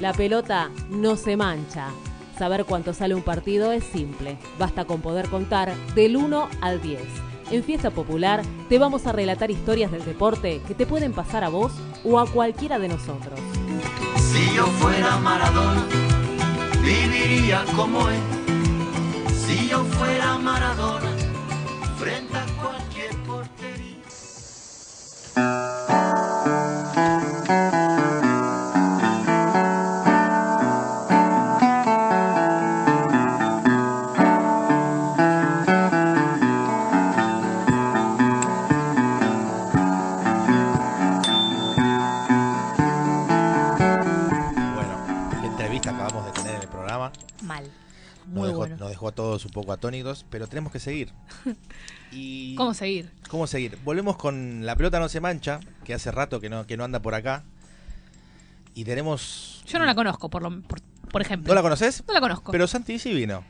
La pelota no se mancha. Saber cuánto sale un partido es simple. Basta con poder contar del 1 al 10. En Fiesta Popular te vamos a relatar historias del deporte que te pueden pasar a vos o a cualquiera de nosotros. Si yo fuera Maradona, viviría como él. Si yo fuera Maradona, frente a cualquier atónitos, pero tenemos que seguir. Y ¿Cómo seguir? ¿Cómo seguir? Volvemos con La pelota no se mancha, que hace rato que no, que no anda por acá. Y tenemos... Yo no la conozco, por, lo, por, por ejemplo. ¿No la conoces? No la conozco. Pero Santi sí vino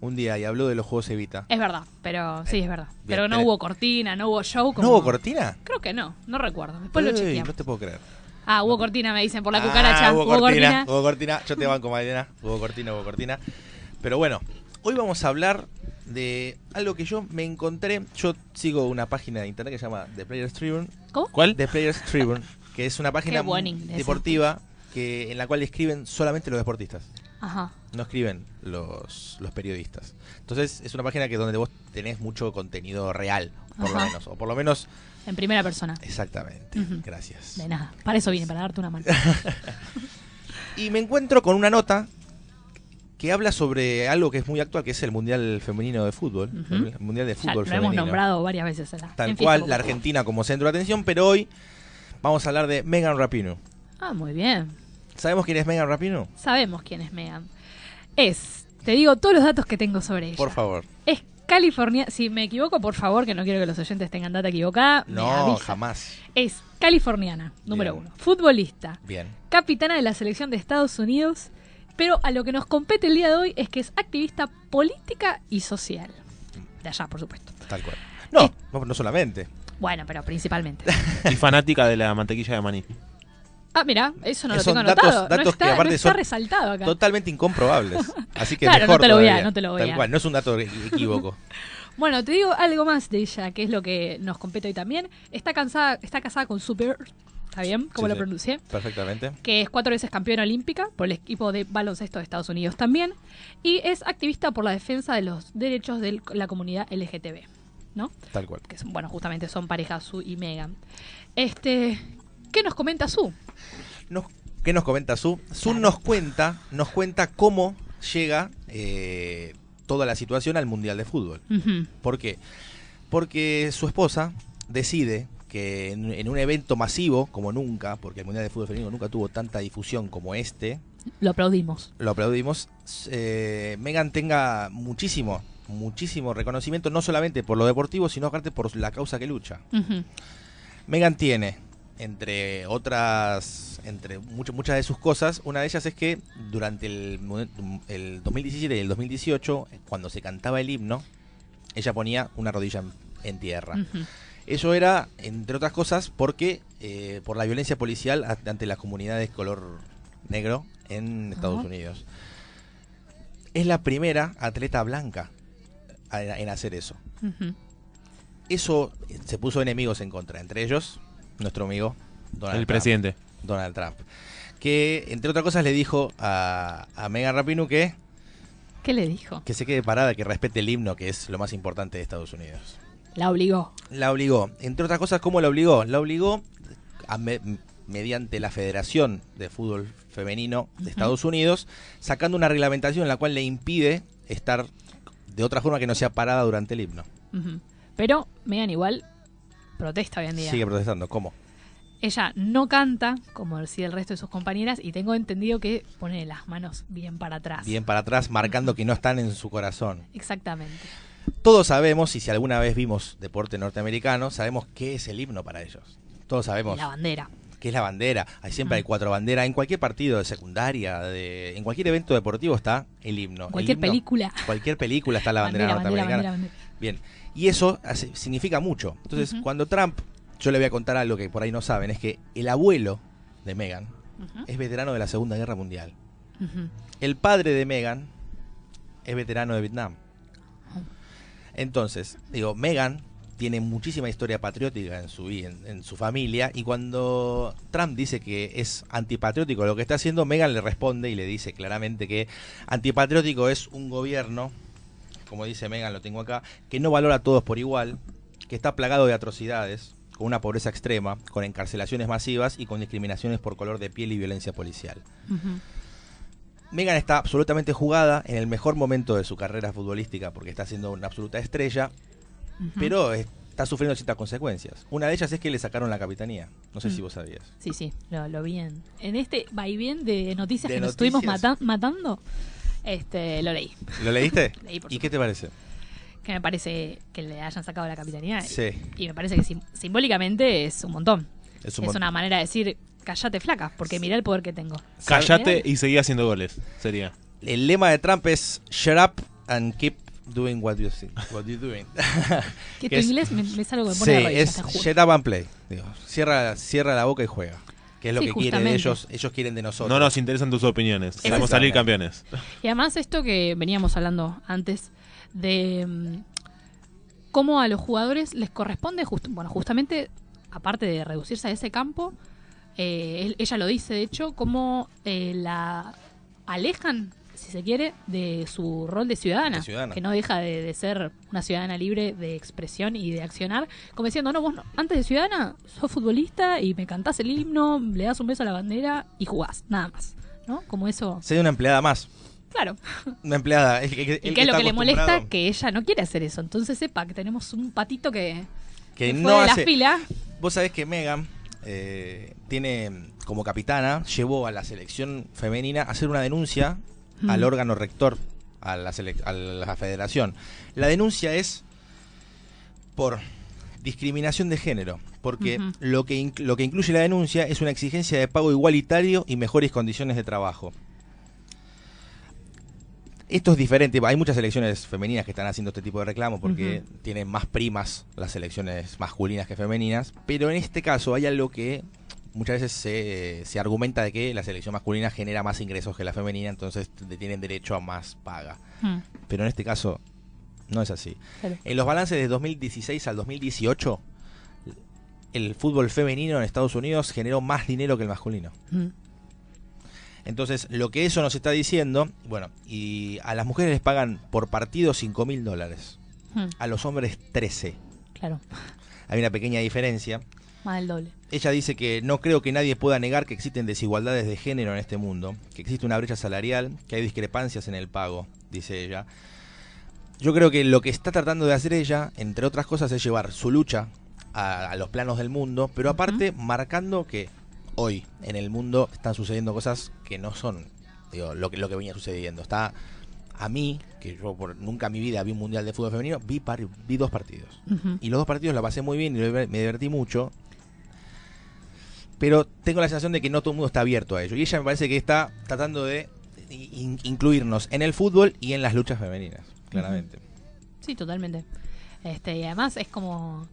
un día y habló de los juegos Evita. Es verdad, pero sí, es verdad. Bien, pero no pero- hubo cortina, no hubo show. Como... ¿No hubo cortina? Creo que no, no recuerdo. Después lo Uy, chequeamos. no te puedo creer. Ah, hubo cortina, me dicen, por la Ah, cucaracha. hubo, cortina, hubo cortina. Yo te banco, Mariana. Hubo cortina, hubo cortina. Pero bueno, hoy vamos a hablar de algo que yo me encontré. Yo sigo una página de internet que se llama The Players Tribune. ¿Cómo? ¿Cuál? The Players Tribune, que es una página deportiva que en la cual escriben solamente los deportistas. Ajá. No escriben los, los periodistas. Entonces es una página que donde vos tenés mucho contenido real, por lo menos. O por lo menos, En primera persona. exactamente. Gracias. De nada. Para eso vine, para darte una mano. Y me encuentro con una nota que habla sobre algo que es muy actual, que es el Mundial Femenino de Fútbol. El Mundial de Ya Fútbol lo hemos Femenino. nombrado varias veces. la- Tal cual, la. Argentina como centro de atención, pero hoy vamos a hablar de Megan Rapinoe. Ah, muy bien. ¿Sabemos quién es Megan Rapinoe? Sabemos quién es Megan. Es, te digo todos los datos que tengo sobre ella. Por favor. Es California. Si me equivoco, por favor, que no quiero que los oyentes tengan data equivocada. No, jamás. Es californiana, número Bien. uno. Futbolista. Bien. Capitana de la selección de Estados Unidos. Pero a lo que nos compete el día de hoy es que es activista política y social. De allá, por supuesto. Tal cual. No, Eh. no, no solamente. Bueno, pero principalmente. Y fanática de la mantequilla de maní. Ah, mira, eso no lo tengo datos- anotado. datos no está, que aparte no está son resaltado acá. Totalmente incomprobables. Así que Claro, no mejor te lo voy a- no te lo voy Tal a- cual, no es un dato equívoco. Bueno, te digo algo más de ella, que es lo que nos compete hoy también. Está cansada, está casada con Super, ¿está bien? ¿Cómo Sí, lo sí. pronuncié? Perfectamente. Que es cuatro veces campeona olímpica por el equipo de baloncesto de Estados Unidos también. Y es activista por la defensa de los derechos de la comunidad LGTB, ¿no? Tal cual. Que son, bueno, justamente son pareja Sue y Megan. Este, ¿qué nos comenta Sue? Nos- ¿Qué nos comenta Su? Su Claro. nos cuenta, nos cuenta cómo llega eh, toda la situación al Mundial de Fútbol. ¿Por qué? Porque su esposa decide que en, en un evento masivo, como nunca, porque el Mundial de Fútbol Femenino nunca tuvo tanta difusión como este, Lo aplaudimos. lo aplaudimos, eh, Megan tenga muchísimo, muchísimo reconocimiento, no solamente por lo deportivo, sino aparte por la causa que lucha. Ujú. Megan tiene, entre otras, entre mucho- muchas de sus cosas, una de ellas es que durante el, el 2017 y el 2018, cuando se cantaba el himno, ella ponía una rodilla en, en tierra. Ujú. Eso era, entre otras cosas, porque eh, por la violencia policial ante las comunidades color negro en Estados Ajá. Unidos. Es la primera atleta blanca a- en hacer eso eso eh, se puso enemigos en contra, entre ellos nuestro amigo Donald el Trump. presidente. Donald Trump. Que, entre otras cosas, le dijo a, a Megan Rapinoe que, ¿Qué le dijo? que se quede parada, que respete el himno, que es lo más importante de Estados Unidos. La obligó. La obligó. Entre otras cosas, ¿cómo la obligó? La obligó a me- mediante la Federación de Fútbol Femenino de. Estados Unidos, sacando una reglamentación en la cual le impide estar de otra forma que no sea parada durante el himno. Ujú. Pero Megan igual protesta hoy en día. Sigue protestando. ¿Cómo? Ella no canta, como decía el resto de sus compañeras, y tengo entendido que pone las manos bien para atrás. Bien para atrás, marcando que no están en su corazón. Exactamente. Todos sabemos, y si alguna vez vimos deporte norteamericano, sabemos qué es el himno para ellos. Todos sabemos La bandera. qué es la bandera. Hay siempre hay cuatro banderas. En cualquier partido de secundaria, de, en cualquier evento deportivo está el himno. El Cualquier himno- película. Cualquier película está la bandera, bandera, norteamericana. bandera, bandera. Bien. Y eso hace- significa mucho. Entonces, cuando Trump, yo le voy a contar algo que por ahí no saben, es que el abuelo de Megan es veterano de la Segunda Guerra Mundial. El padre de Megan es veterano de Vietnam. Entonces, digo, Megan tiene muchísima historia patriótica en su, en, en su familia y cuando Trump dice que es antipatriótico lo que está haciendo, Megan le responde y le dice claramente que antipatriótico es un gobierno, como dice Megan, lo tengo acá, que no valora a todos por igual, que está plagado de atrocidades, con una pobreza extrema, con encarcelaciones masivas y con discriminaciones por color de piel y violencia policial. Megan está absolutamente jugada en el mejor momento de su carrera futbolística porque está siendo una absoluta estrella, pero está sufriendo ciertas consecuencias. Una de ellas es que le sacaron la capitanía. No sé Mm. si vos sabías. Sí, sí, lo, lo vi en, en este vaivén de noticias De que nos estuvimos mata- matando. Este, lo leí. ¿Lo leíste? Leí, por ¿Y qué te parece? Que me parece que le hayan sacado la capitanía. Sí. Y me parece que sim- simbólicamente es un montón. Es Es, un mon- una manera de decir, callate flaca, porque mirá el poder que tengo. Callate y seguí haciendo goles. Sería. El lema de Trump es Shut up and keep doing what you think, what you're doing. Que tu es- inglés me, me es algo que me sí, pone de rodillas, es shut up and play. Digo, cierra, cierra la boca y juega. Que es lo Sí, que quieren justamente. ellos. Ellos quieren de nosotros. No nos interesan tus opiniones. Queremos salir campeones. Y además esto que veníamos hablando antes de mm, cómo a los jugadores les corresponde, just- bueno, justamente, aparte de reducirse a ese campo, eh, ella lo dice, de hecho, cómo eh, la alejan, si se quiere, de su rol de ciudadana, De ciudadana. que no deja de, de ser una ciudadana libre de expresión y de accionar, como diciendo, no, vos no- antes de ciudadana sos futbolista y me cantás el himno, le das un beso a la bandera y jugás, nada más, ¿no? Como eso, Sería una empleada más. claro. Una empleada. el que- el Y que es lo que le molesta que ella no quiere hacer eso. Entonces sepa que tenemos un patito que, que que no de la hace. fila. Vos sabés que Megan eh, tiene como capitana, llevó a la selección femenina a hacer una denuncia Mm. al órgano rector, a la, a la federación. La denuncia es por discriminación de género, porque lo, que lo que incluye la denuncia es una exigencia de pago igualitario y mejores condiciones de trabajo. Esto es diferente, hay muchas selecciones femeninas que están haciendo este tipo de reclamo porque tienen más primas las selecciones masculinas que femeninas, pero en este caso hay algo que muchas veces se, se argumenta de que la selección masculina genera más ingresos que la femenina, entonces tienen derecho a más paga. Mm, Pero en este caso no es así. En los balances de 2016 al 2018, el fútbol femenino en Estados Unidos generó más dinero que el masculino. Mm, Entonces, lo que eso nos está diciendo, bueno, y a las mujeres les pagan por partido 5 mil dólares, mm, a los hombres 13. claro, Hay una pequeña diferencia. más del doble. Ella dice que no creo que nadie pueda negar que existen desigualdades de género en este mundo, que existe una brecha salarial, que hay discrepancias en el pago, dice ella. Yo creo que lo que está tratando de hacer ella, entre otras cosas, es llevar su lucha a, a los planos del mundo, pero aparte marcando que hoy en el mundo están sucediendo cosas que no son digo, lo, que, lo que venía sucediendo. Está a mí, que yo por, nunca en mi vida vi un mundial de fútbol femenino, vi, par- vi dos partidos. Y los dos partidos la pasé muy bien y me divertí mucho. Pero tengo la sensación de que no todo el mundo está abierto a ello. Y ella me parece que está tratando de in- incluirnos en el fútbol y en las luchas femeninas, claramente. Sí, totalmente. Este, y además es como,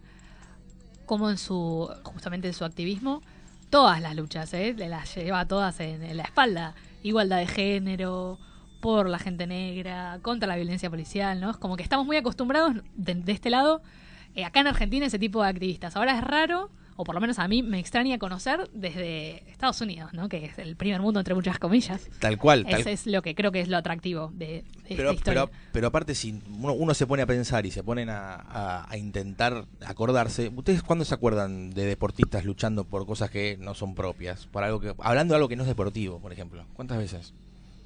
como en su, justamente en su activismo, todas las luchas, ¿eh? Le las lleva todas en, la espalda. Igualdad de género, por la gente negra, contra la violencia policial, ¿no? Es como que estamos muy acostumbrados de, de este lado, eh, acá en Argentina, ese tipo de activistas. Ahora es raro, o por lo menos a mí me extraña conocer desde Estados Unidos, ¿no? Que es el primer mundo, entre muchas comillas. Tal cual. tal- Ese es lo que creo que es lo atractivo de, de pero, esta historia. pero, pero aparte, si uno, uno se pone a pensar y se ponen a, a- a intentar acordarse, ¿ustedes cuándo se acuerdan de deportistas luchando por cosas que no son propias? Por algo que, hablando de algo que no es deportivo, por ejemplo. ¿Cuántas veces?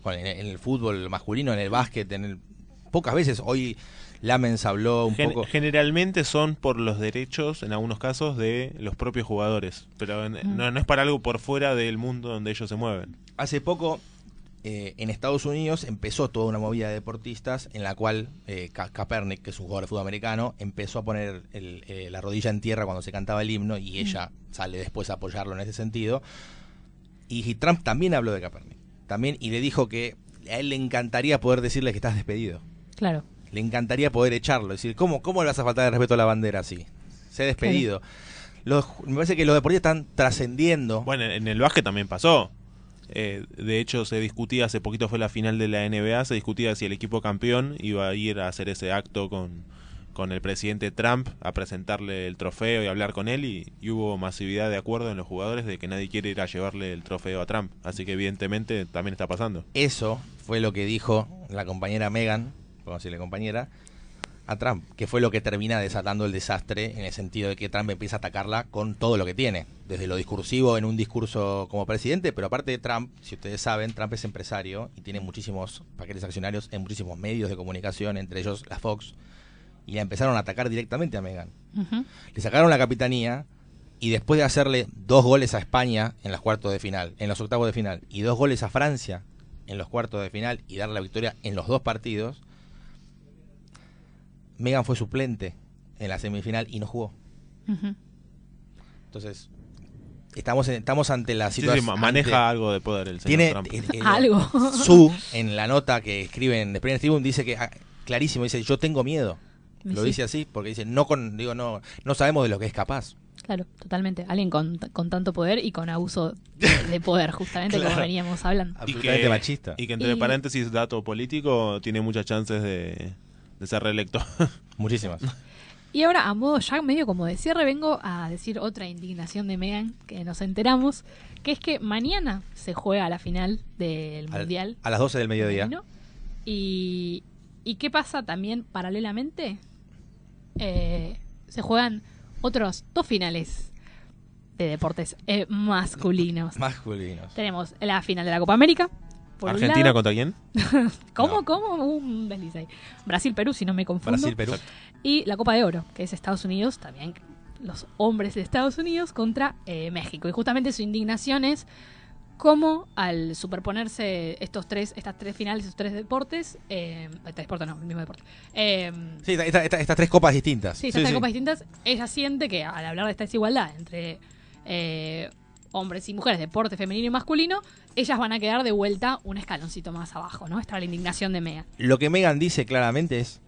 Bueno, en, en el fútbol masculino, en el básquet, en el, pocas veces. Hoy Lamens habló un Gen- poco. Generalmente son por los derechos, en algunos casos, de los propios jugadores. Pero en- no, no es para algo por fuera del mundo donde ellos se mueven. Hace poco eh, en Estados Unidos empezó toda una movida de deportistas en la cual eh, Ka- Kaepernick, que es un jugador de fútbol americano, empezó a poner el- eh, la rodilla en tierra cuando se cantaba el himno y ella sale después a apoyarlo en ese sentido. Y Trump también habló de Kaepernick. También, y le dijo que a él le encantaría poder decirle que estás despedido. Claro. Le encantaría poder echarlo. decir, ¿cómo, cómo le vas a faltar el respeto a la bandera así? Se ha despedido. Los, me parece que los deportistas están trascendiendo. Bueno, en el básquet también pasó. Eh, de hecho, se discutía, hace poquito fue la final de la NBA, se discutía si el equipo campeón iba a ir a hacer ese acto con, con el presidente Trump a presentarle el trofeo y hablar con él y, y hubo masividad de acuerdo en los jugadores de que nadie quiere ir a llevarle el trofeo a Trump. Así que evidentemente también está pasando. Eso fue lo que dijo la compañera Megan, podemos decirle compañera, a Trump, que fue lo que termina desatando el desastre en el sentido de que Trump empieza a atacarla con todo lo que tiene, desde lo discursivo en un discurso como presidente, pero aparte de Trump, si ustedes saben, Trump es empresario y tiene muchísimos paquetes accionarios en muchísimos medios de comunicación, entre ellos la Fox, y la empezaron a atacar directamente a Megan. Ujú. Le sacaron la capitanía y después de hacerle dos goles a España en los cuartos de final, en los octavos de final, y dos goles a Francia en los cuartos de final y dar la victoria en los dos partidos, Megan fue suplente en la semifinal y no jugó. Entonces, estamos en- estamos ante la Sí, sí, situación. ma- maneja algo de poder el señor tiene Trump. eh, eh, Algo. Su en la nota que escribe en The Premier Tribune dice que ah, clarísimo dice yo tengo miedo. Lo Sí. dice así porque dice no con digo no no sabemos de lo que es capaz. Claro, totalmente. Alguien con, con tanto poder y con abuso de, de poder, justamente como veníamos hablando. y absolutamente que, machista. Y que entre Y- paréntesis, dato político, tiene muchas chances de, de ser reelecto. Muchísimas. Y ahora, a modo ya medio como de cierre, vengo a decir otra indignación de Megan que nos enteramos, que es que mañana se juega la final del Al- Mundial. a las 12 del mediodía. ¿Y qué pasa también paralelamente? Eh, se juegan otros dos finales de deportes eh, masculinos. Masculinos. Tenemos la final de la Copa América. Por ¿Argentina lado. contra quién? ¿Cómo? No. ¿Cómo? Un desliz ahí. Brasil-Perú, si no me confundo. Brasil, Perú. Y la Copa de Oro, que es Estados Unidos, también los hombres de Estados Unidos contra eh, México. Y justamente su indignación es cómo al superponerse estos tres, estas tres finales, estos tres deportes, eh, tres deportes no, el mismo deporte. Eh, Sí, esta- esta- esta- estas tres copas distintas. sí, estas tres copas distintas, ella siente que al hablar de esta desigualdad entre eh, hombres y mujeres, deporte femenino y masculino, ellas van a quedar de vuelta un escaloncito más abajo, ¿no? Esta es la indignación de Mega. Lo que Megan dice claramente es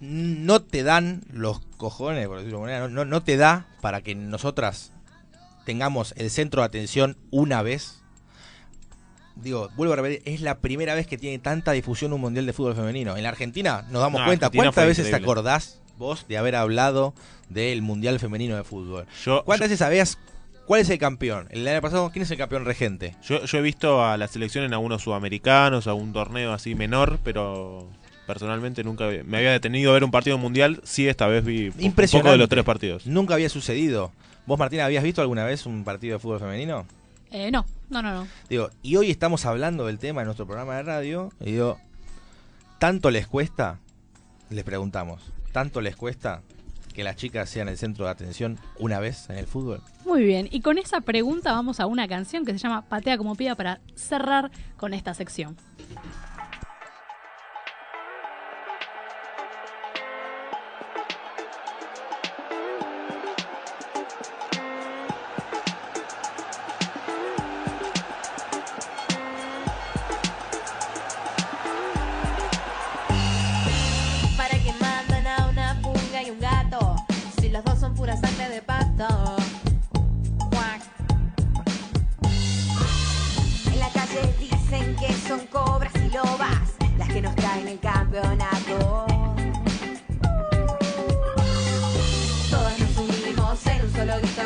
no te dan los cojones, por decirlo de alguna manera, no, no, no te da para que nosotras tengamos el centro de atención una vez. Digo, vuelvo a repetir, es la primera vez que tiene tanta difusión un mundial de fútbol femenino. En la Argentina nos damos No, cuenta, Argentina ¿cuántas veces te acordás vos de haber hablado del mundial femenino de fútbol? Yo, ¿Cuántas veces sabías cuál es el campeón? El año pasado, ¿quién es el campeón regente? yo, yo he visto a la selección en algunos sudamericanos, a un torneo así menor, pero personalmente nunca me había detenido a ver un partido mundial. Sí, esta vez vi un poco Impresionante. de los tres partidos. Nunca había sucedido. ¿Vos, Martina, habías visto alguna vez un partido de fútbol femenino? Eh, no, no, no, no. Digo, y hoy estamos hablando del tema en nuestro programa de radio. Y digo, ¿tanto les cuesta? Les preguntamos, ¿tanto les cuesta que las chicas sean el centro de atención una vez en el fútbol? Muy bien, y con esa pregunta vamos a una canción que se llama Patea como pida para cerrar con esta sección.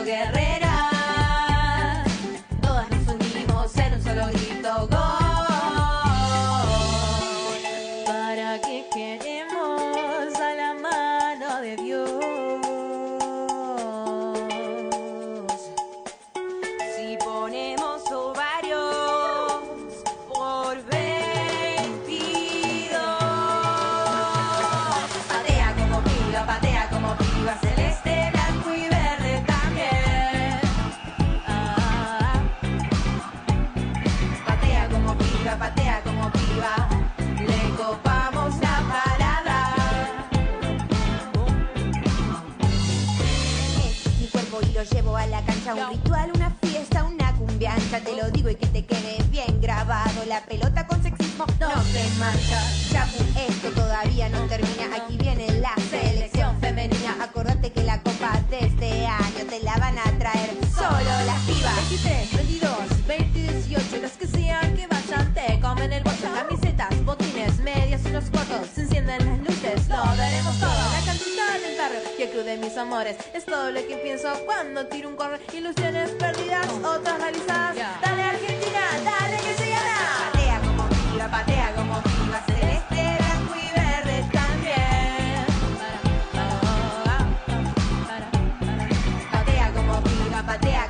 Un la van a traer. Solo las pibas. 23, 22, 20, 18. Las que sean que vayan te comen el bolso. Camisetas, botines, medias, unos cortos. Se encienden las luces, lo veremos todo. La cantidad del barrio y el club mis amores. Es todo lo que pienso cuando tiro un corner. Ilusiones perdidas, otras realizadas. Dale Argentina. Abadea